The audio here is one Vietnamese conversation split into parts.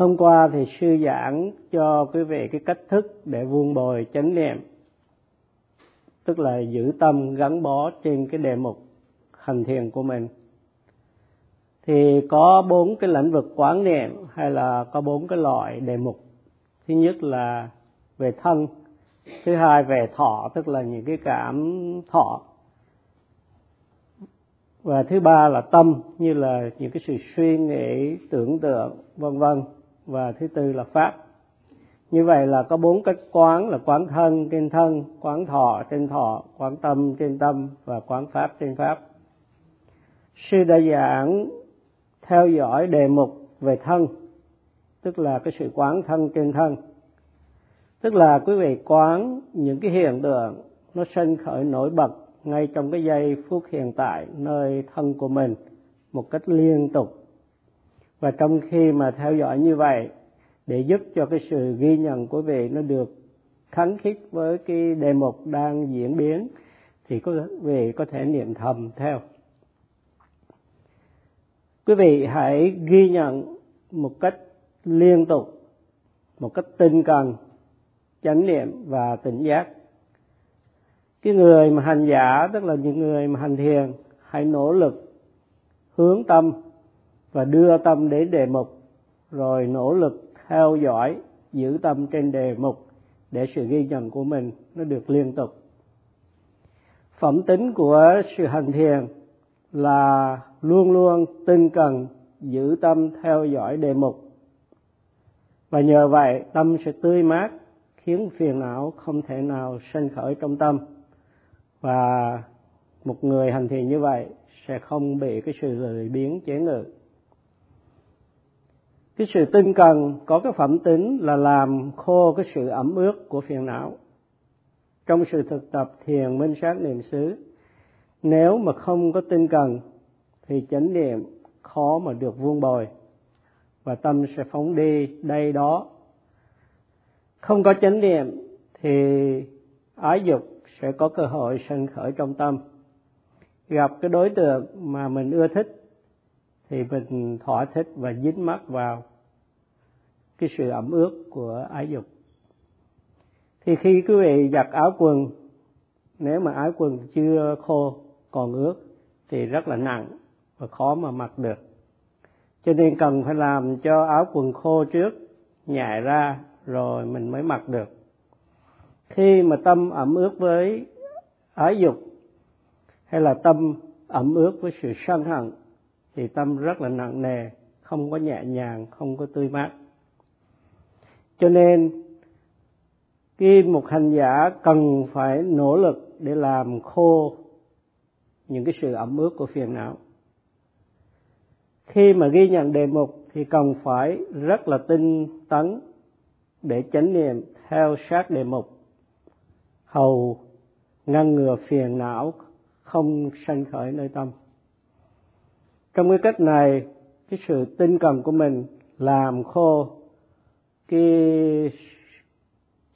hôm qua thì sư giảng cho quý vị cái cách thức để vuông bồi chánh niệm, tức là giữ tâm gắn bó trên cái đề mục hành thiền của mình. Thì có bốn cái lĩnh vực quán niệm hay là có bốn cái loại đề mục. Thứ nhất là về thân, thứ hai về thọ, tức là những cái cảm thọ. Và thứ ba là tâm, như là những cái sự suy nghĩ, tưởng tượng, vân vân và thứ tư là pháp. Như vậy là có bốn cách quán là quán thân trên thân, quán thọ trên thọ, quán tâm trên tâm và quán pháp trên pháp. Sư đã giảng dạ theo dõi đề mục về thân, tức là cái sự quán thân trên thân. Tức là quý vị quán những cái hiện tượng nó sinh khởi nổi bật ngay trong cái giây phút hiện tại nơi thân của mình một cách liên tục và trong khi mà theo dõi như vậy, để giúp cho cái sự ghi nhận của vị nó được kháng khít với cái đề mục đang diễn biến, thì quý vị có thể niệm thầm theo. Quý vị hãy ghi nhận một cách liên tục, một cách tinh cần, chánh niệm và tỉnh giác. Cái người mà hành giả, tức là những người mà hành thiền, hãy nỗ lực hướng tâm và đưa tâm đến đề mục, rồi nỗ lực theo dõi, giữ tâm trên đề mục để sự ghi nhận của mình nó được liên tục. Phẩm tính của sự hành thiền là luôn luôn tinh cần giữ tâm theo dõi đề mục. Và nhờ vậy, tâm sẽ tươi mát, khiến phiền não không thể nào sanh khởi trong tâm. Và một người hành thiền như vậy sẽ không bị cái sự lười biếng chế ngự cái sự tinh cần có cái phẩm tính là làm khô cái sự ẩm ướt của phiền não. Trong sự thực tập thiền minh sát niệm xứ, nếu mà không có tinh cần thì chánh niệm khó mà được vuông bồi và tâm sẽ phóng đi đây đó. Không có chánh niệm thì ái dục sẽ có cơ hội sân khởi trong tâm. Gặp cái đối tượng mà mình ưa thích thì mình thỏa thích và dính mắt vào cái sự ẩm ướt của ái dục. Thì khi quý vị giặt áo quần, nếu mà áo quần chưa khô còn ướt thì rất là nặng và khó mà mặc được. Cho nên cần phải làm cho áo quần khô trước nhại ra rồi mình mới mặc được. Khi mà tâm ẩm ướt với ái dục hay là tâm ẩm ướt với sự sân hận thì tâm rất là nặng nề, không có nhẹ nhàng, không có tươi mát cho nên, khi một hành giả cần phải nỗ lực để làm khô những cái sự ẩm ướt của phiền não, khi mà ghi nhận đề mục thì cần phải rất là tinh tấn để chánh niệm theo sát đề mục. Hầu ngăn ngừa phiền não không sanh khởi nơi tâm. Trong cái cách này, cái sự tinh cần của mình làm khô cái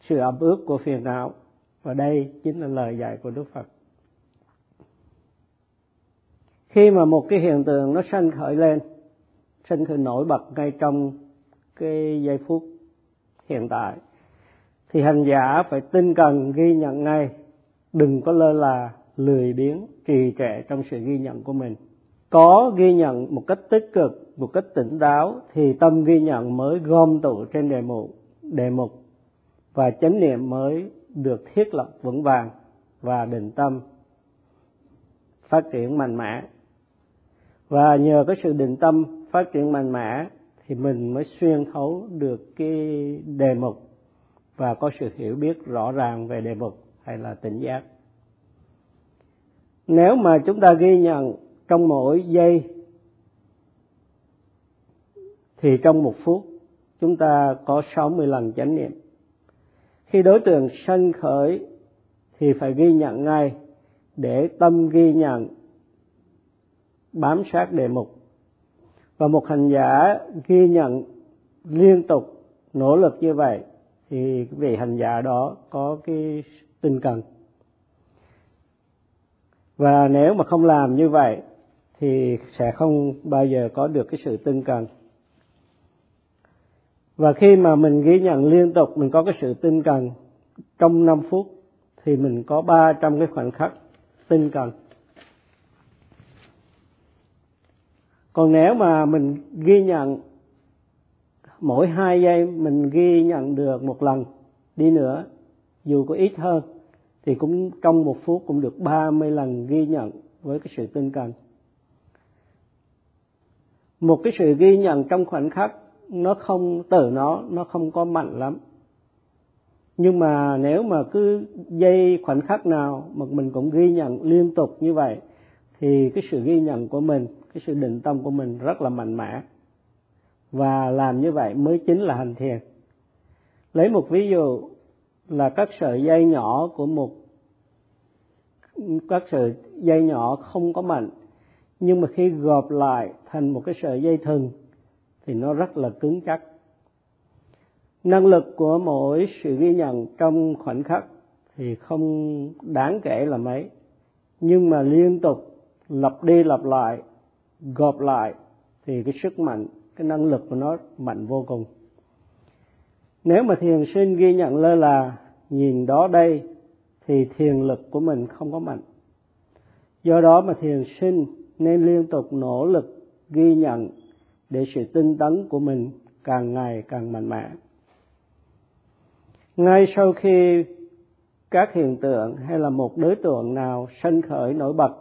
sự ẩm ướt của phiền não. Và đây chính là lời dạy của đức phật. Khi mà một cái hiện tượng nó sanh khởi lên, sanh khởi nổi bật ngay trong cái giây phút hiện tại, thì hành giả phải tinh cần ghi nhận ngay, đừng có lơ là lười biếng trì trệ trong sự ghi nhận của mình có ghi nhận một cách tích cực, một cách tỉnh táo thì tâm ghi nhận mới gom tụ trên đề mục đề mục và chánh niệm mới được thiết lập vững vàng và định tâm, phát triển mạnh mẽ. Và nhờ cái sự định tâm, phát triển mạnh mẽ thì mình mới xuyên thấu được cái đề mục và có sự hiểu biết rõ ràng về đề mục hay là tỉnh giác. Nếu mà chúng ta ghi nhận trong mỗi giây thì trong một phút, chúng ta có 60 lần chánh niệm. Khi đối tượng sân khởi thì phải ghi nhận ngay để tâm ghi nhận, bám sát đề mục. Và một hành giả ghi nhận liên tục nỗ lực như vậy thì vị hành giả đó có cái tinh cần. Và nếu mà không làm như vậy thì sẽ không bao giờ có được cái sự tinh cần. Và khi mà mình ghi nhận liên tục, mình có cái sự tinh cần trong 5 phút, thì mình có 300 cái khoảnh khắc tinh cần. Còn nếu mà mình ghi nhận, mỗi hai giây mình ghi nhận được một lần đi nữa, dù có ít hơn, thì cũng trong một phút cũng được 30 lần ghi nhận với cái sự tinh cần một cái sự ghi nhận trong khoảnh khắc, nó không, từ nó nó không có mạnh lắm. Nhưng mà nếu mà cứ giây khoảnh khắc nào mà mình cũng ghi nhận liên tục như vậy, thì cái sự ghi nhận của mình, cái sự định tâm của mình rất là mạnh mẽ. Và làm như vậy mới chính là hành thiền. Lấy một ví dụ là các sợi dây nhỏ của một, các sợi dây nhỏ không có mạnh nhưng mà khi gộp lại thành một cái sợi dây thừng, thì nó rất là cứng chắc. Năng lực của mỗi sự ghi nhận trong khoảnh khắc thì không đáng kể là mấy. Nhưng mà liên tục lặp đi lặp lại, gộp lại, thì cái sức mạnh, cái năng lực của nó mạnh vô cùng. Nếu mà thiền sinh ghi nhận lơ là, nhìn đó đây, thì thiền lực của mình không có mạnh. Do đó mà thiền sinh nên liên tục nỗ lực ghi nhận để sự tinh tấn của mình càng ngày càng mạnh mẽ. Ngay sau khi các hiện tượng hay là một đối tượng nào sân khởi nổi bật,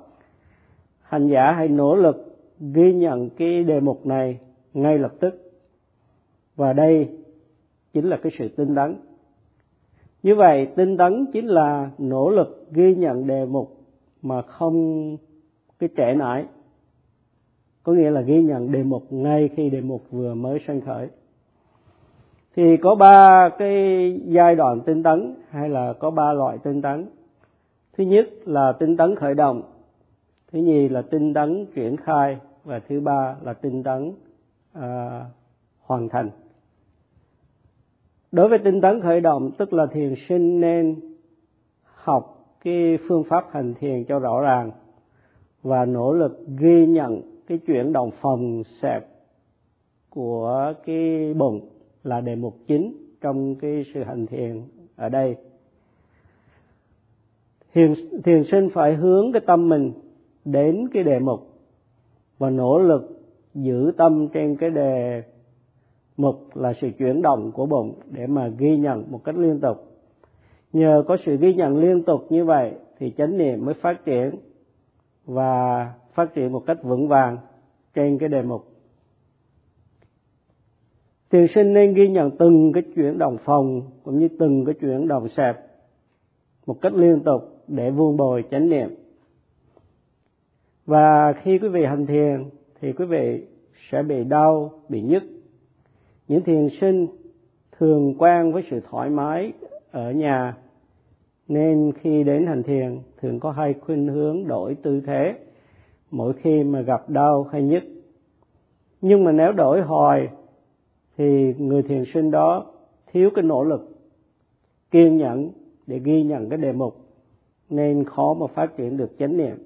hành giả hãy nỗ lực ghi nhận cái đề mục này ngay lập tức. Và đây chính là cái sự tinh tấn. Như vậy, tinh tấn chính là nỗ lực ghi nhận đề mục mà không cái trễ nải có nghĩa là ghi nhận đề mục ngay khi đề mục vừa mới sanh khởi. Thì có ba cái giai đoạn tinh tấn hay là có ba loại tinh tấn. Thứ nhất là tinh tấn khởi động thứ nhì là tinh tấn triển khai và thứ ba là tinh tấn à, hoàn thành. Đối với tinh tấn khởi động tức là thiền sinh nên học cái phương pháp hành thiền cho rõ ràng và nỗ lực ghi nhận cái chuyển động phòng xẹp của cái bụng là đề mục chính trong cái sự hành thiền ở đây. Thiền thiền sinh phải hướng cái tâm mình đến cái đề mục và nỗ lực giữ tâm trên cái đề mục là sự chuyển động của bụng để mà ghi nhận một cách liên tục. Nhờ có sự ghi nhận liên tục như vậy thì chánh niệm mới phát triển và phát triển một cách vững vàng trên cái đề mục. Thiền sinh nên ghi nhận từng cái chuyển động phòng cũng như từng cái chuyển động sẹp một cách liên tục để vuông bồi chánh niệm. Và khi quý vị hành thiền thì quý vị sẽ bị đau, bị nhức. Những thiền sinh thường quen với sự thoải mái ở nhà nên khi đến hành thiền, thường có hai khuynh hướng đổi tư thế. Mỗi khi mà gặp đau hay nhức. Nhưng mà nếu đổi hồi thì người thiền sinh đó thiếu cái nỗ lực kiên nhẫn để ghi nhận cái đề mục. Nên khó mà phát triển được chánh niệm.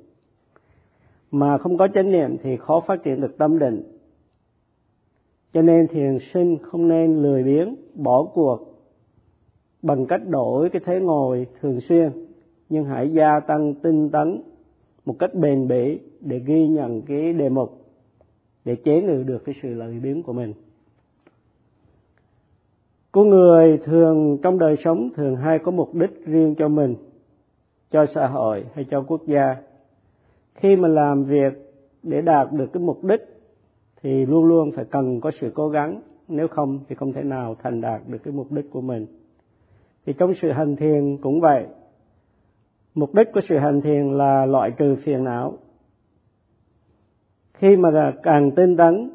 Mà không có chánh niệm thì khó phát triển được tâm định. Cho nên thiền sinh không nên lười biếng, bỏ cuộc bằng cách đổi cái thế ngồi thường xuyên, nhưng hãy gia tăng tinh tấn một cách bền bỉ để ghi nhận cái đề mục, để chế ngự được cái sự lười biếng của mình. Con người thường trong đời sống thường hay có mục đích riêng cho mình, cho xã hội hay cho quốc gia. Khi mà làm việc để đạt được cái mục đích thì luôn luôn phải cần có sự cố gắng, nếu không thì không thể nào thành đạt được cái mục đích của mình thì trong sự hành thiền cũng vậy. Mục đích của sự hành thiền là loại trừ phiền não. Khi mà càng tinh tấn,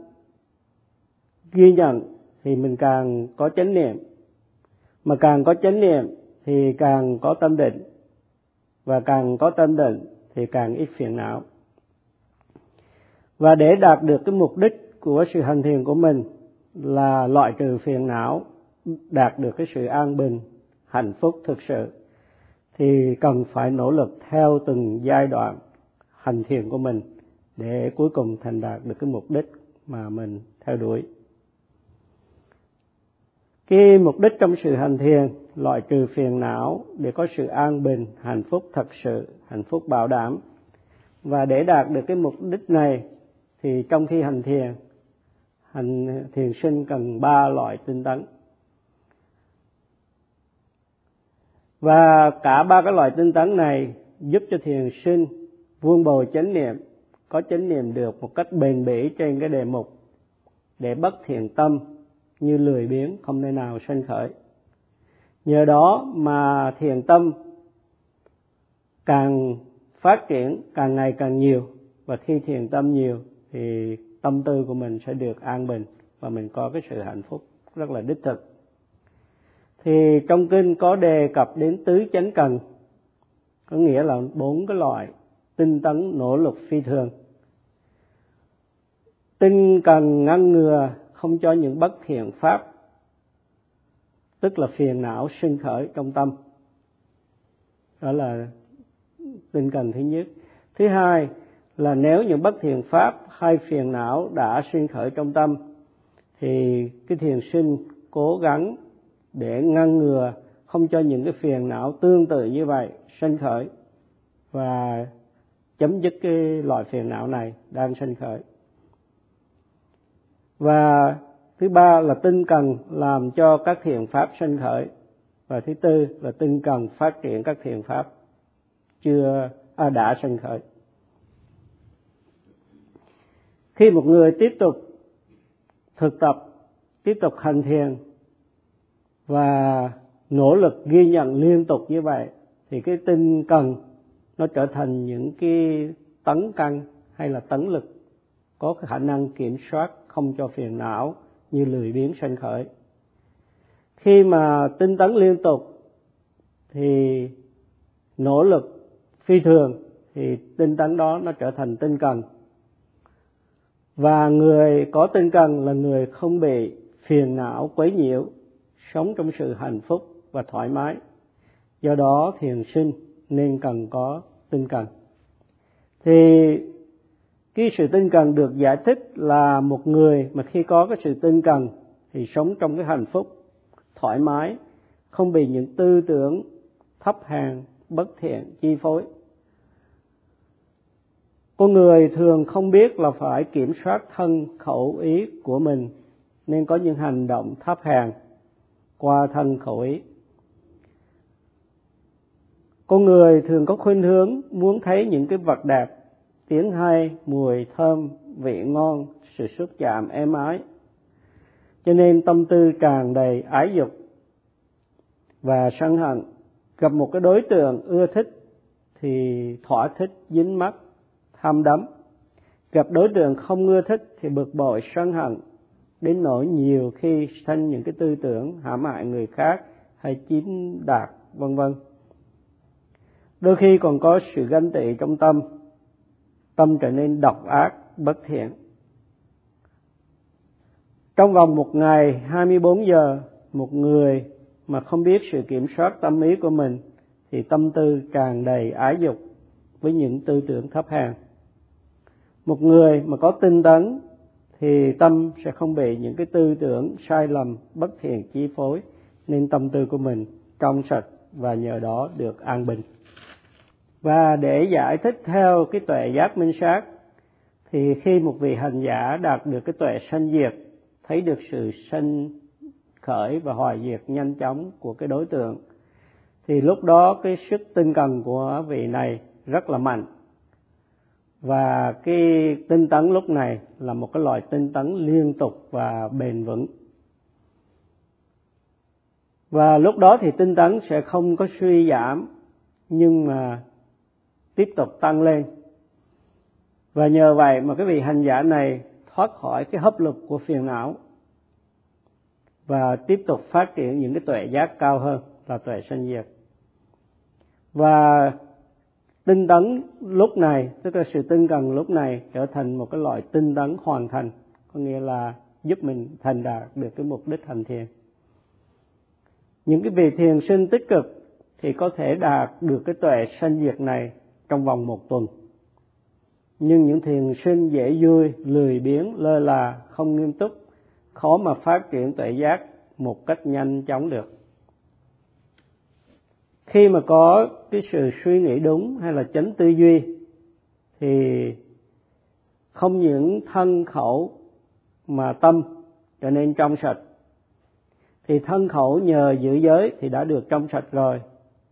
ghi nhận thì mình càng có chánh niệm. Mà càng có chánh niệm thì càng có tâm định. Và càng có tâm định thì càng ít phiền não. Và để đạt được cái mục đích của sự hành thiền của mình là loại trừ phiền não, đạt được cái sự an bình hạnh phúc thực sự, thì cần phải nỗ lực theo từng giai đoạn hành thiền của mình để cuối cùng thành đạt được cái mục đích mà mình theo đuổi. Cái mục đích trong sự hành thiền, loại trừ phiền não để có sự an bình, hạnh phúc thật sự, hạnh phúc bảo đảm. Và để đạt được cái mục đích này, thì trong khi hành thiền hành thiền sinh cần ba loại tinh tấn. Và cả ba cái loại tinh tấn này giúp cho thiền sinh vuông bồi chánh niệm, có chánh niệm được một cách bền bỉ trên cái đề mục để bất thiện tâm như lười biếng không nơi nào sanh khởi. Nhờ đó mà thiền tâm càng phát triển càng ngày càng nhiều, và khi thiền tâm nhiều thì tâm tư của mình sẽ được an bình và mình có cái sự hạnh phúc rất là đích thực thì trong kinh có đề cập đến tứ chánh cần. Có nghĩa là bốn cái loại tinh tấn nỗ lực phi thường. Tinh cần ngăn ngừa không cho những bất thiện pháp, tức là phiền não sinh khởi trong tâm. Đó là tinh cần thứ nhất. Thứ hai là nếu những bất thiện pháp hay phiền não đã sinh khởi trong tâm, thì cái thiền sinh cố gắng để ngăn ngừa không cho những cái phiền não tương tự như vậy sinh khởi và chấm dứt cái loại phiền não này đang sinh khởi. Và thứ ba là tinh cần làm cho các thiện pháp sinh khởi. Và thứ tư là tinh cần phát triển các thiện pháp chưa à, đã sinh khởi. Khi một người tiếp tục thực tập tiếp tục hành thiền và nỗ lực ghi nhận liên tục như vậy, thì cái tinh cần nó trở thành những cái tấn căn hay là tấn lực có cái khả năng kiểm soát không cho phiền não như lười biếng sanh khởi. Khi mà tinh tấn liên tục thì nỗ lực phi thường thì tinh tấn đó nó trở thành tinh cần. Và người có tinh cần là người không bị phiền não quấy nhiễu sống trong sự hạnh phúc và thoải mái. Do đó thiền sinh nên cần có tinh cần. Thì cái sự tinh cần được giải thích là một người mà khi có cái sự tinh cần thì sống trong cái hạnh phúc, thoải mái, không bị những tư tưởng thấp hèn, bất thiện, chi phối. Con người thường không biết là phải kiểm soát thân, khẩu, ý của mình nên có những hành động thấp hèn qua thân khẩu ý. Con người thường có khuynh hướng muốn thấy những cái vật đẹp, tiếng hay, mùi thơm, vị ngon, sự xúc chạm, êm ái. Cho nên tâm tư tràn đầy ái dục và sân hận. Gặp một cái đối tượng ưa thích thì thỏa thích, dính mắt, tham đắm. Gặp đối tượng không ưa thích thì bực bội, sân hận đến nỗi nhiều khi sanh những cái tư tưởng hãm hại người khác hay chiếm đạt vân vân. Đôi khi còn có sự ganh tị trong tâm tâm trở nên độc ác, bất thiện. Trong vòng một ngày 24 giờ, một người mà không biết sự kiểm soát tâm ý của mình thì tâm tư tràn đầy ái dục với những tư tưởng thấp hèn. Một người mà có tinh tấn thì tâm sẽ không bị những cái tư tưởng sai lầm, bất thiện, chi phối. Nên tâm tư của mình trong sạch và nhờ đó được an bình. Và để giải thích theo cái tuệ giác minh sát, thì khi một vị hành giả đạt được cái tuệ sanh diệt, thấy được sự sanh khởi và hoài diệt nhanh chóng của cái đối tượng, thì lúc đó cái sức tinh cần của vị này rất là mạnh và cái tinh tấn lúc này là một cái loại tinh tấn liên tục và bền vững. Và lúc đó thì tinh tấn sẽ không có suy giảm, nhưng mà tiếp tục tăng lên. Và nhờ vậy mà cái vị hành giả này thoát khỏi cái hấp lực của phiền não và tiếp tục phát triển những cái tuệ giác cao hơn là tuệ sanh diệt. Và tinh tấn lúc này, tức là sự tinh cần lúc này trở thành một cái loại tinh tấn hoàn thành, có nghĩa là giúp mình thành đạt được cái mục đích hành thiền. Những cái vị thiền sinh tích cực thì có thể đạt được cái tuệ sanh diệt này trong vòng một tuần. Nhưng những thiền sinh dễ vui, lười biếng, lơ là, không nghiêm túc, khó mà phát triển tuệ giác một cách nhanh chóng được khi mà có cái sự suy nghĩ đúng hay là chánh tư duy, thì không những thân khẩu mà tâm trở nên trong sạch. Thì thân khẩu nhờ giữ giới thì đã được trong sạch rồi.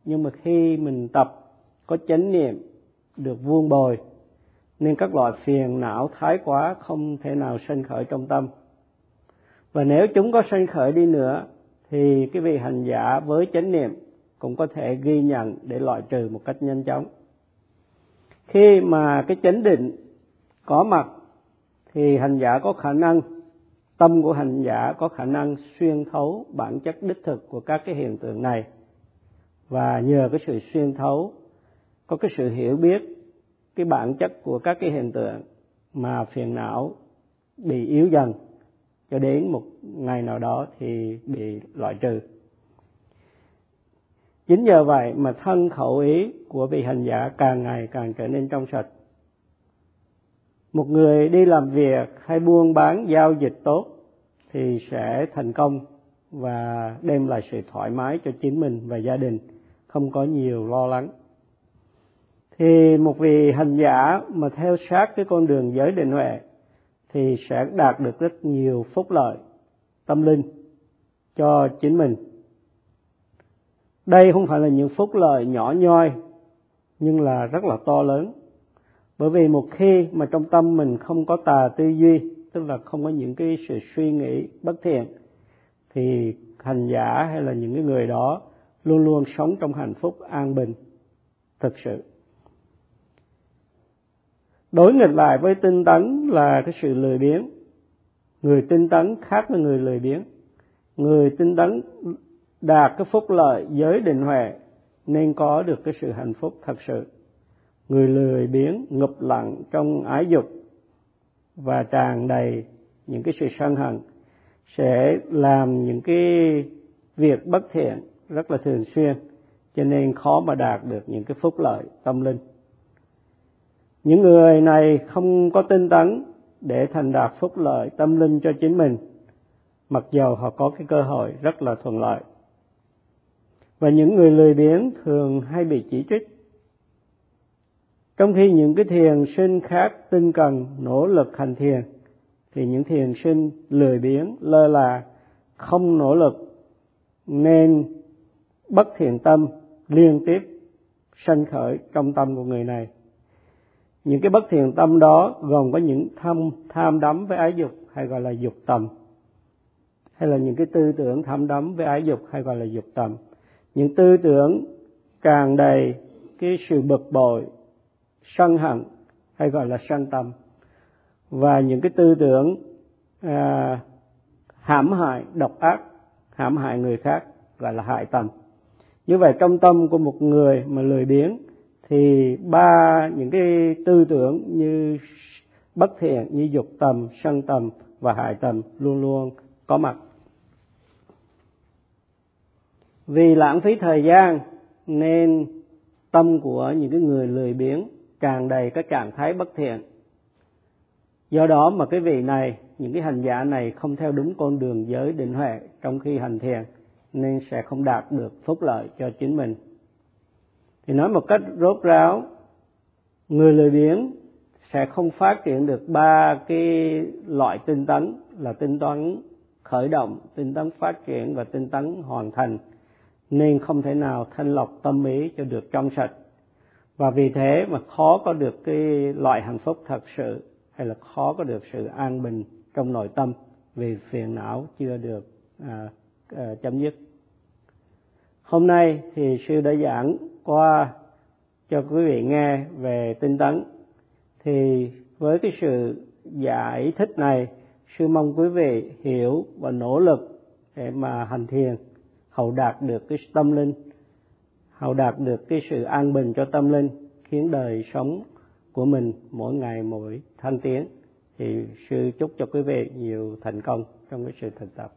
Nhưng mà khi mình tập, có chánh niệm, được vuông bồi, nên các loại phiền não, thái quá không thể nào sinh khởi trong tâm. Và nếu chúng có sinh khởi đi nữa, thì cái vị hành giả với chánh niệm cũng có thể ghi nhận để loại trừ một cách nhanh chóng. Khi mà cái chánh định có mặt, thì hành giả có khả năng, tâm của hành giả có khả năng xuyên thấu bản chất đích thực của các cái hiện tượng này. Và nhờ cái sự xuyên thấu, có cái sự hiểu biết cái bản chất của các cái hiện tượng mà phiền não bị yếu dần, cho đến một ngày nào đó thì bị loại trừ chính nhờ vậy mà thân khẩu ý của vị hành giả càng ngày càng trở nên trong sạch. Một người đi làm việc hay buôn bán giao dịch tốt thì sẽ thành công và đem lại sự thoải mái cho chính mình và gia đình, không có nhiều lo lắng. Thì một vị hành giả mà theo sát cái con đường giới định huệ thì sẽ đạt được rất nhiều phúc lợi tâm linh cho chính mình đây không phải là những phúc lợi nhỏ nhoi, nhưng là rất là to lớn. Bởi vì một khi mà trong tâm mình không có tà tư duy, tức là không có những cái sự suy nghĩ bất thiện, thì hành giả hay là những cái người đó luôn luôn sống trong hạnh phúc an bình, thực sự. Đối nghịch lại với tinh tấn là cái sự lười biếng. Người tinh tấn khác với người lười biếng. Người tinh tấn đạt cái phúc lợi giới định huệ, nên có được cái sự hạnh phúc thật sự. Người lười biếng, ngập lặng trong ái dục và tràn đầy những cái sự sân hận sẽ làm những cái việc bất thiện rất là thường xuyên, cho nên khó mà đạt được những cái phúc lợi tâm linh. Những người này không có tinh tấn để thành đạt phúc lợi tâm linh cho chính mình, mặc dầu họ có cái cơ hội rất là thuận lợi và những người lười biếng thường hay bị chỉ trích. Trong khi những cái thiền sinh khác tinh cần, nỗ lực hành thiền, thì những thiền sinh lười biếng, lơ là, không nỗ lực, nên bất thiện tâm liên tiếp sanh khởi trong tâm của người này. Những cái bất thiện tâm đó gồm có những tham tham đắm với ái dục hay gọi là dục tầm, hay là những cái tư tưởng tham đắm với ái dục hay gọi là dục tầm những tư tưởng tràn đầy cái sự bực bội sân hận hay gọi là sân tâm. Và những cái tư tưởng à, hãm hại độc ác hãm hại người khác gọi là hại tâm. Như vậy trong tâm của một người mà lười biếng thì ba những cái tư tưởng như bất thiện như dục tầm sân tầm và hại tầm luôn luôn có mặt vì lãng phí thời gian, nên tâm của những cái người lười biếng tràn đầy các trạng thái bất thiện. Do đó mà cái vị này, những cái hành giả này không theo đúng con đường giới định huệ trong khi hành thiền, nên sẽ không đạt được phúc lợi cho chính mình. Thì nói một cách rốt ráo, người lười biếng sẽ không phát triển được ba cái loại tinh tấn là tinh tấn khởi động, tinh tấn phát triển và tinh tấn hoàn thành nên không thể nào thanh lọc tâm ý cho được trong sạch. Và vì thế mà khó có được cái loại hạnh phúc thật sự hay là khó có được sự an bình trong nội tâm vì phiền não chưa được à, à, chấm dứt. Hôm nay thì sư đã giảng qua cho quý vị nghe về tinh tấn. Thì với cái sự giải thích này sư mong quý vị hiểu và nỗ lực để mà hành thiền hậu đạt được cái tâm linh. Hậu đạt được cái sự an bình cho tâm linh, khiến đời sống của mình mỗi ngày mỗi thanh tiến. Thì sư chúc cho quý vị nhiều thành công trong cái sự thực tập.